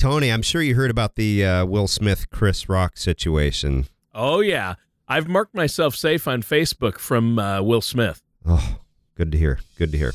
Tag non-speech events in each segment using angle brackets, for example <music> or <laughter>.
Tony, I'm sure you heard about the uh, Will Smith Chris Rock situation. Oh yeah, I've marked myself safe on Facebook from uh, Will Smith. Oh, good to hear. Good to hear.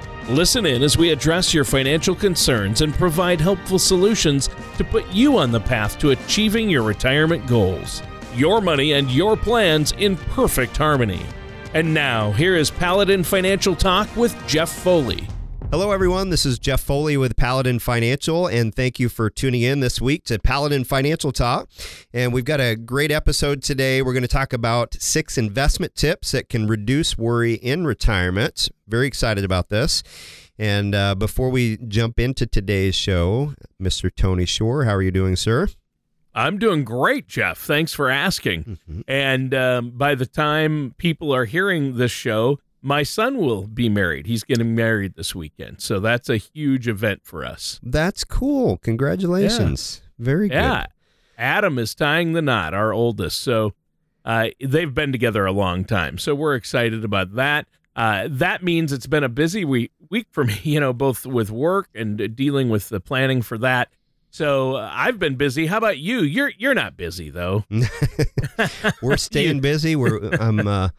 Listen in as we address your financial concerns and provide helpful solutions to put you on the path to achieving your retirement goals. Your money and your plans in perfect harmony. And now, here is Paladin Financial Talk with Jeff Foley. Hello, everyone. This is Jeff Foley with Paladin Financial, and thank you for tuning in this week to Paladin Financial Talk. And we've got a great episode today. We're going to talk about six investment tips that can reduce worry in retirement. Very excited about this. And uh, before we jump into today's show, Mr. Tony Shore, how are you doing, sir? I'm doing great, Jeff. Thanks for asking. Mm-hmm. And um, by the time people are hearing this show, my son will be married. He's getting married this weekend. So that's a huge event for us. That's cool. Congratulations. Yeah. Very good. Yeah. Adam is tying the knot, our oldest. So uh, they've been together a long time. So we're excited about that. Uh, that means it's been a busy week, week for me, <laughs> you know, both with work and dealing with the planning for that. So uh, I've been busy. How about you? You're you're not busy though. <laughs> we're staying <laughs> busy. We're I'm uh,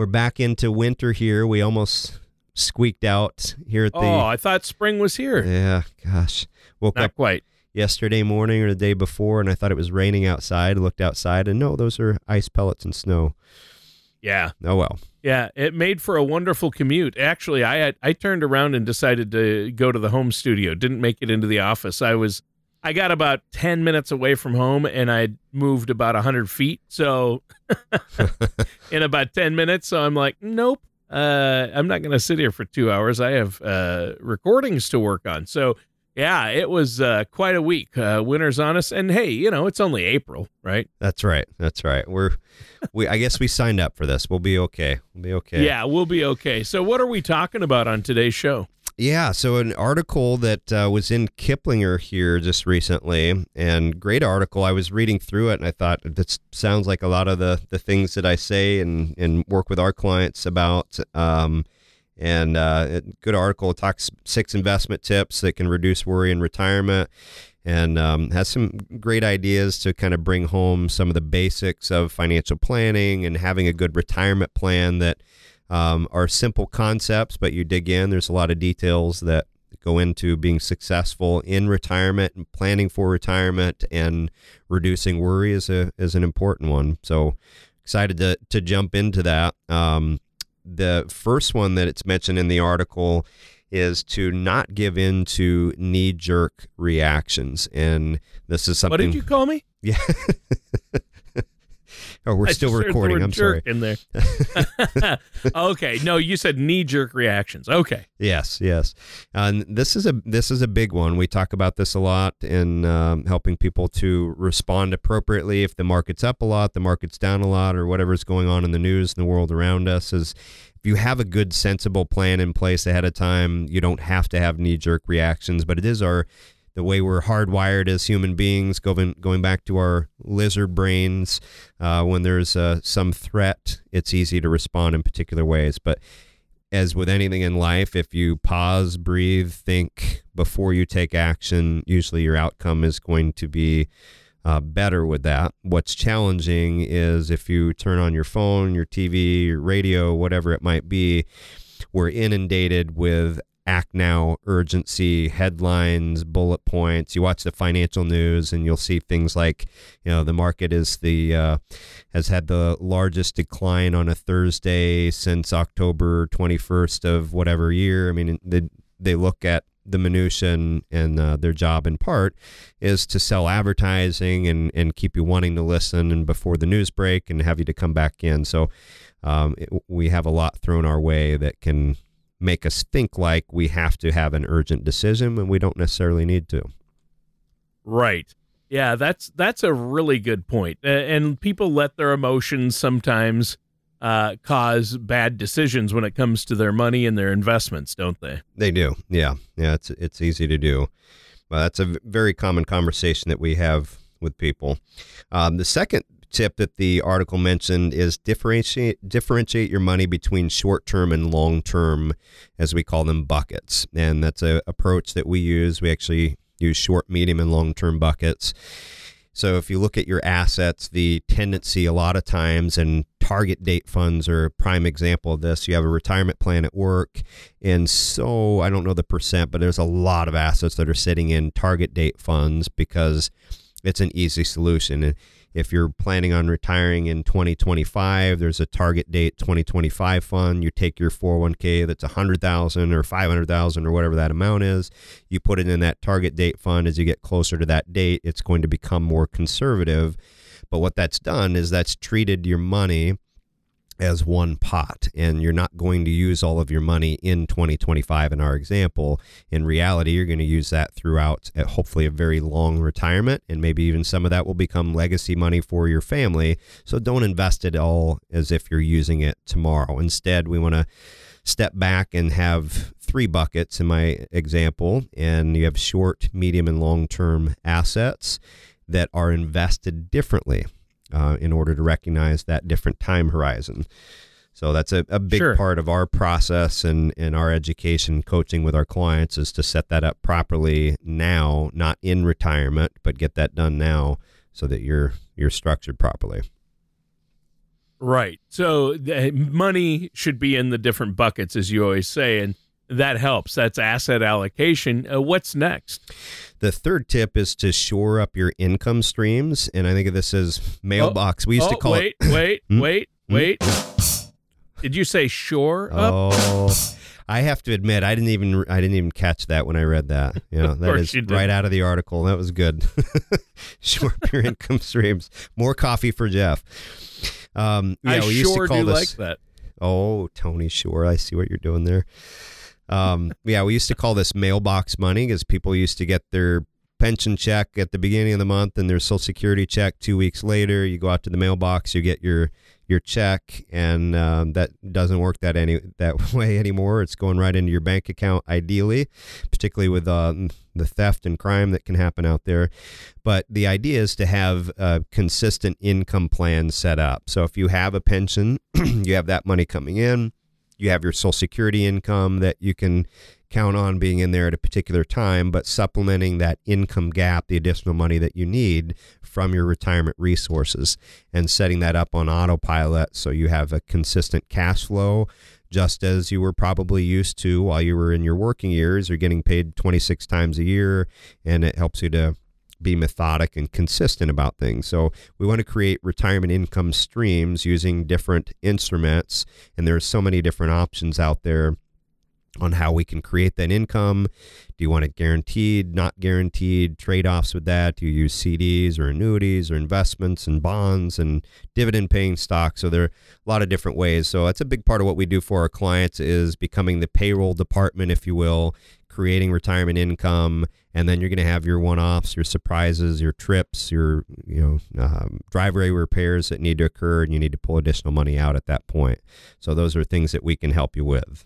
we're back into winter here. We almost squeaked out here at the. Oh, I thought spring was here. Yeah, gosh, woke not up quite yesterday morning or the day before, and I thought it was raining outside. I looked outside, and no, those are ice pellets and snow. Yeah. Oh well. Yeah, it made for a wonderful commute. Actually, I had, I turned around and decided to go to the home studio. Didn't make it into the office. I was I got about 10 minutes away from home and I moved about 100 feet. So, <laughs> in about 10 minutes. So, I'm like, nope, uh, I'm not going to sit here for two hours. I have uh, recordings to work on. So, yeah, it was uh, quite a week. Uh, winter's on us, and hey, you know it's only April, right? That's right. That's right. We're, we. I guess we signed up for this. We'll be okay. We'll be okay. Yeah, we'll be okay. So, what are we talking about on today's show? Yeah, so an article that uh, was in Kiplinger here just recently, and great article. I was reading through it, and I thought this sounds like a lot of the the things that I say and and work with our clients about. Um, and uh, good article. It talks six investment tips that can reduce worry in retirement, and um, has some great ideas to kind of bring home some of the basics of financial planning and having a good retirement plan that um, are simple concepts, but you dig in. There's a lot of details that go into being successful in retirement and planning for retirement and reducing worry is a is an important one. So excited to to jump into that. Um, the first one that it's mentioned in the article is to not give in to knee jerk reactions, and this is something. What did you call me? <laughs> Yeah. Oh, we're I still recording. I'm sorry. In there. <laughs> <laughs> okay. No, you said knee jerk reactions. Okay. Yes. Yes. And this is a this is a big one. We talk about this a lot in um, helping people to respond appropriately if the market's up a lot, the market's down a lot, or whatever's going on in the news in the world around us. Is if you have a good, sensible plan in place ahead of time, you don't have to have knee jerk reactions. But it is our the way we're hardwired as human beings, going going back to our lizard brains. Uh, when there's uh, some threat, it's easy to respond in particular ways. But as with anything in life, if you pause, breathe, think before you take action, usually your outcome is going to be uh, better with that. What's challenging is if you turn on your phone, your TV, your radio, whatever it might be, we're inundated with act now urgency headlines bullet points. You watch the financial news and you'll see things like you know the market is the uh, has had the largest decline on a thursday since october 21st of whatever year. I mean they, they look at the minutia and, and uh, their job in part is to sell advertising and, and keep you wanting to listen and before the news break and have you to come back in. So um, it, we have a lot thrown our way that can make us think like we have to have an urgent decision when we don't necessarily need to. Right. Yeah, that's that's a really good point. And people let their emotions sometimes uh, cause bad decisions when it comes to their money and their investments, don't they? They do. Yeah, yeah. It's it's easy to do. Well, that's a very common conversation that we have with people. Um, the second tip that the article mentioned is differentiate differentiate your money between short term and long term, as we call them, buckets. And that's a approach that we use. We actually use short, medium, and long term buckets. So if you look at your assets, the tendency a lot of times, and target date funds are a prime example of this. You have a retirement plan at work, and so I don't know the percent, but there's a lot of assets that are sitting in target date funds because it's an easy solution. And if you're planning on retiring in 2025, there's a target date 2025 fund. You take your 401k that's 100,000 or 500,000 or whatever that amount is. You put it in that target date fund. As you get closer to that date, it's going to become more conservative. But what that's done is that's treated your money as one pot and you're not going to use all of your money in 2025 in our example. In reality you're going to use that throughout hopefully a very long retirement and maybe even some of that will become legacy money for your family. So don't invest it all as if you're using it tomorrow. Instead we want to step back and have three buckets in my example and you have short medium and long term assets that are invested differently uh, in order to recognize that different time horizon. So that's a, a big Sure. part of our process and, and our education coaching with our clients is to set that up properly now, not in retirement, but get that done now so that you're you're structured properly. Right. So the money should be in the different buckets, as you always say, and that helps. That's asset allocation. Uh, what's next? The third tip is to shore up your income streams, and I think of this as mailbox. we used oh, to call wait, it. wait, <laughs> Hmm? wait, Hmm? wait. Did you say shore up? Oh, I have to admit, I didn't even I didn't even catch that when I read that. <laughs> You know, that is right out of the article. That was good. <laughs> Shore up your income streams. More coffee for Jeff. Um, yeah, I we used to call do this. like that. Oh, Tony Shore, I see what you're doing there. Um, yeah, we used to call this mailbox money because people used to get their pension check at the beginning of the month and their social security check two weeks later. You go out to the mailbox, you get your your check, and um, that doesn't work that any that <laughs> way anymore. It's going right into your bank account, ideally, particularly with um, the theft and crime that can happen out there. But the idea is to have a consistent income plan set up. So if you have a pension, <clears throat> you have that money coming in, you have your social security income that you can count on being in there at a particular time, but supplementing that income gap, the additional money that you need from your retirement resources and setting that up on autopilot so you have a consistent cash flow just as you were probably used to while you were in your working years. You're getting paid 26 times a year, and it helps you to be methodic and consistent about things. So we want to create retirement income streams using different instruments, and there's so many different options out there on how we can create that income. Do you want it guaranteed, not guaranteed, trade offs with that? Do you use CDs or annuities or investments and bonds and dividend paying stocks? So there are a lot of different ways. So that's a big part of what we do for our clients is becoming the payroll department, if you will, creating retirement income. And then you're going to have your one offs, your surprises, your trips, your you know um, driveway repairs that need to occur, and you need to pull additional money out at that point. So those are things that we can help you with.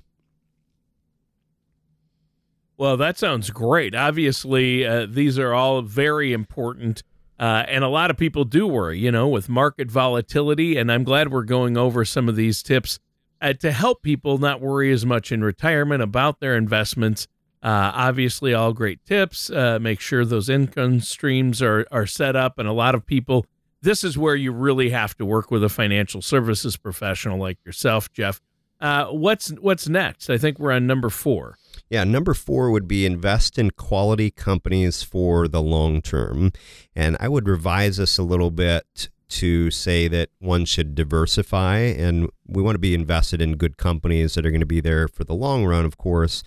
Well, that sounds great. Obviously, uh, these are all very important. Uh, and a lot of people do worry, you know, with market volatility. And I'm glad we're going over some of these tips uh, to help people not worry as much in retirement about their investments. Uh, obviously, all great tips. Uh, make sure those income streams are, are set up. And a lot of people, this is where you really have to work with a financial services professional like yourself, Jeff. Uh, what's what's next? I think we're on number four. Yeah, number four would be invest in quality companies for the long term. And I would revise this a little bit to say that one should diversify and we want to be invested in good companies that are going to be there for the long run, of course,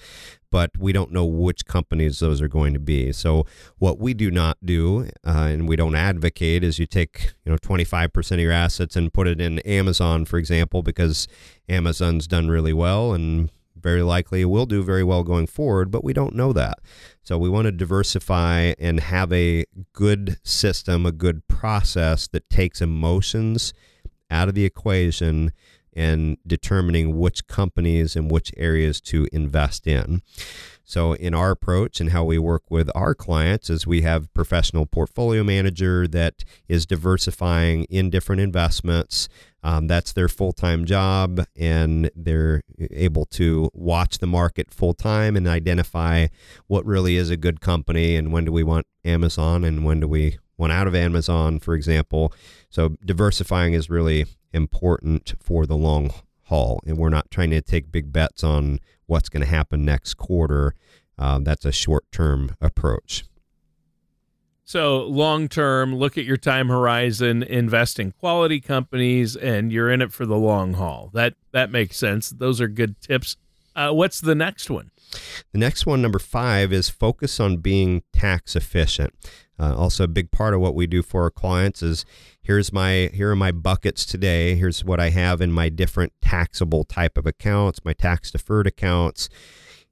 but we don't know which companies those are going to be. So what we do not do uh, and we don't advocate is you take, you know, 25% of your assets and put it in Amazon, for example, because Amazon's done really well and very likely will do very well going forward, but we don't know that. So we want to diversify and have a good system, a good process that takes emotions out of the equation and determining which companies and which areas to invest in. So, in our approach and how we work with our clients, is we have professional portfolio manager that is diversifying in different investments. Um, that's their full time job, and they're able to watch the market full time and identify what really is a good company and when do we want Amazon and when do we want out of Amazon, for example. So, diversifying is really important for the long haul, and we're not trying to take big bets on what's going to happen next quarter. Um, that's a short term approach. So, long term, look at your time horizon, invest in quality companies, and you're in it for the long haul. That that makes sense. Those are good tips. Uh, what's the next one? The next one, number five, is focus on being tax efficient. Uh, also, a big part of what we do for our clients is here's my here are my buckets today. Here's what I have in my different taxable type of accounts, my tax deferred accounts.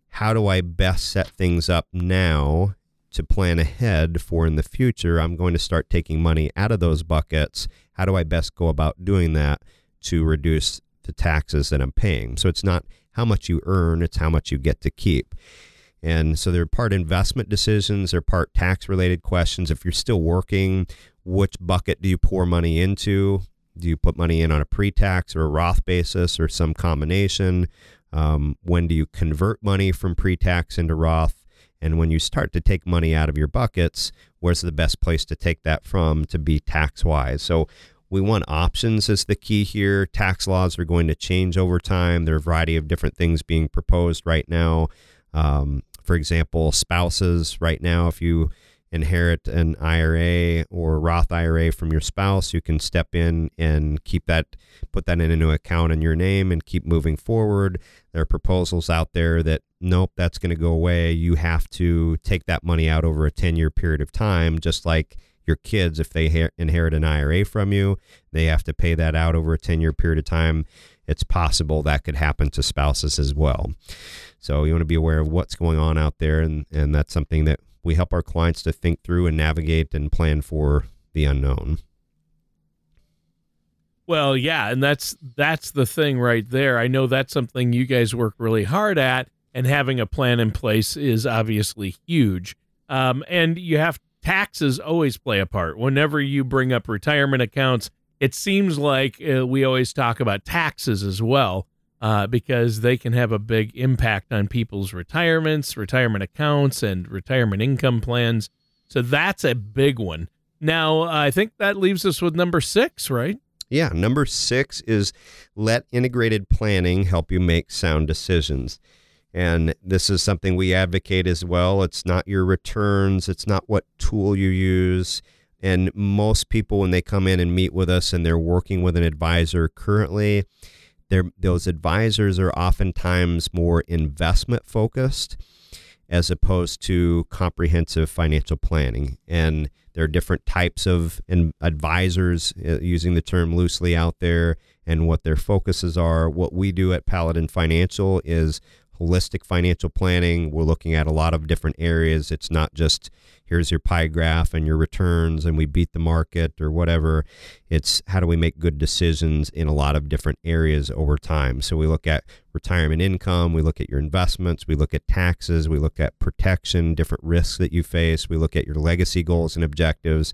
How do I best set things up now to plan ahead for in the future? I'm going to start taking money out of those buckets. How do I best go about doing that to reduce the taxes that I'm paying? So it's not how much you earn, it's how much you get to keep. And so they're part investment decisions, they're part tax related questions. If you're still working, which bucket do you pour money into? Do you put money in on a pre tax or a Roth basis or some combination? Um, when do you convert money from pre tax into Roth? And when you start to take money out of your buckets, where's the best place to take that from to be tax wise? So we want options as the key here. Tax laws are going to change over time. There are a variety of different things being proposed right now. Um, for example, spouses right now, if you inherit an IRA or Roth IRA from your spouse, you can step in and keep that, put that in a new account in your name and keep moving forward. There are proposals out there that, nope, that's going to go away. You have to take that money out over a 10 year period of time, just like your kids, if they inherit an IRA from you, they have to pay that out over a 10 year period of time. It's possible that could happen to spouses as well. So you want to be aware of what's going on out there, and, and that's something that we help our clients to think through and navigate and plan for the unknown. Well, yeah, and that's that's the thing right there. I know that's something you guys work really hard at, and having a plan in place is obviously huge. Um, and you have taxes always play a part. Whenever you bring up retirement accounts, it seems like uh, we always talk about taxes as well uh, because they can have a big impact on people's retirements, retirement accounts, and retirement income plans. So that's a big one. Now, I think that leaves us with number six, right? Yeah, number six is let integrated planning help you make sound decisions. And this is something we advocate as well. It's not your returns, it's not what tool you use. And most people, when they come in and meet with us and they're working with an advisor currently, those advisors are oftentimes more investment focused as opposed to comprehensive financial planning. And there are different types of advisors, uh, using the term loosely out there, and what their focuses are. What we do at Paladin Financial is holistic financial planning. We're looking at a lot of different areas. It's not just here's your pie graph and your returns and we beat the market or whatever. It's how do we make good decisions in a lot of different areas over time. So we look at retirement income, we look at your investments, we look at taxes, we look at protection, different risks that you face, we look at your legacy goals and objectives.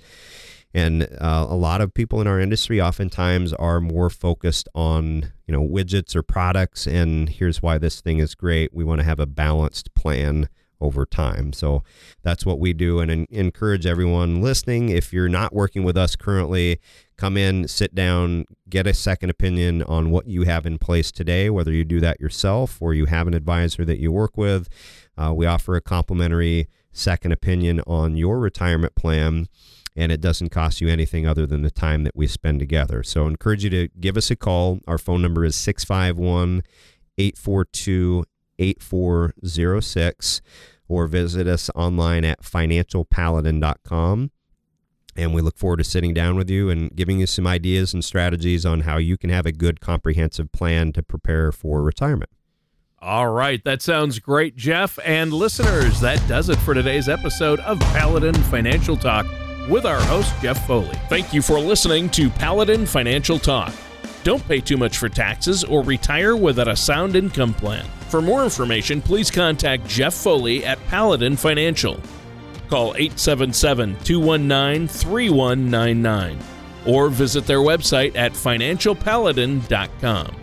And uh, a lot of people in our industry oftentimes are more focused on, you know, widgets or products. And here's why this thing is great. We want to have a balanced plan over time. So that's what we do and encourage everyone listening. If you're not working with us currently, come in, sit down, get a second opinion on what you have in place today, whether you do that yourself or you have an advisor that you work with. Uh, we offer a complimentary second opinion on your retirement plan. And it doesn't cost you anything other than the time that we spend together. So I encourage you to give us a call. Our phone number is 651 842 8406 or visit us online at financialpaladin.com. And we look forward to sitting down with you and giving you some ideas and strategies on how you can have a good comprehensive plan to prepare for retirement. All right, that sounds great, Jeff. And listeners, that does it for today's episode of Paladin Financial Talk with our host, Jeff Foley. Thank you for listening to Paladin Financial Talk. Don't pay too much for taxes or retire without a sound income plan. For more information, please contact Jeff Foley at Paladin Financial. Call 877 219 3199 or visit their website at financialpaladin.com.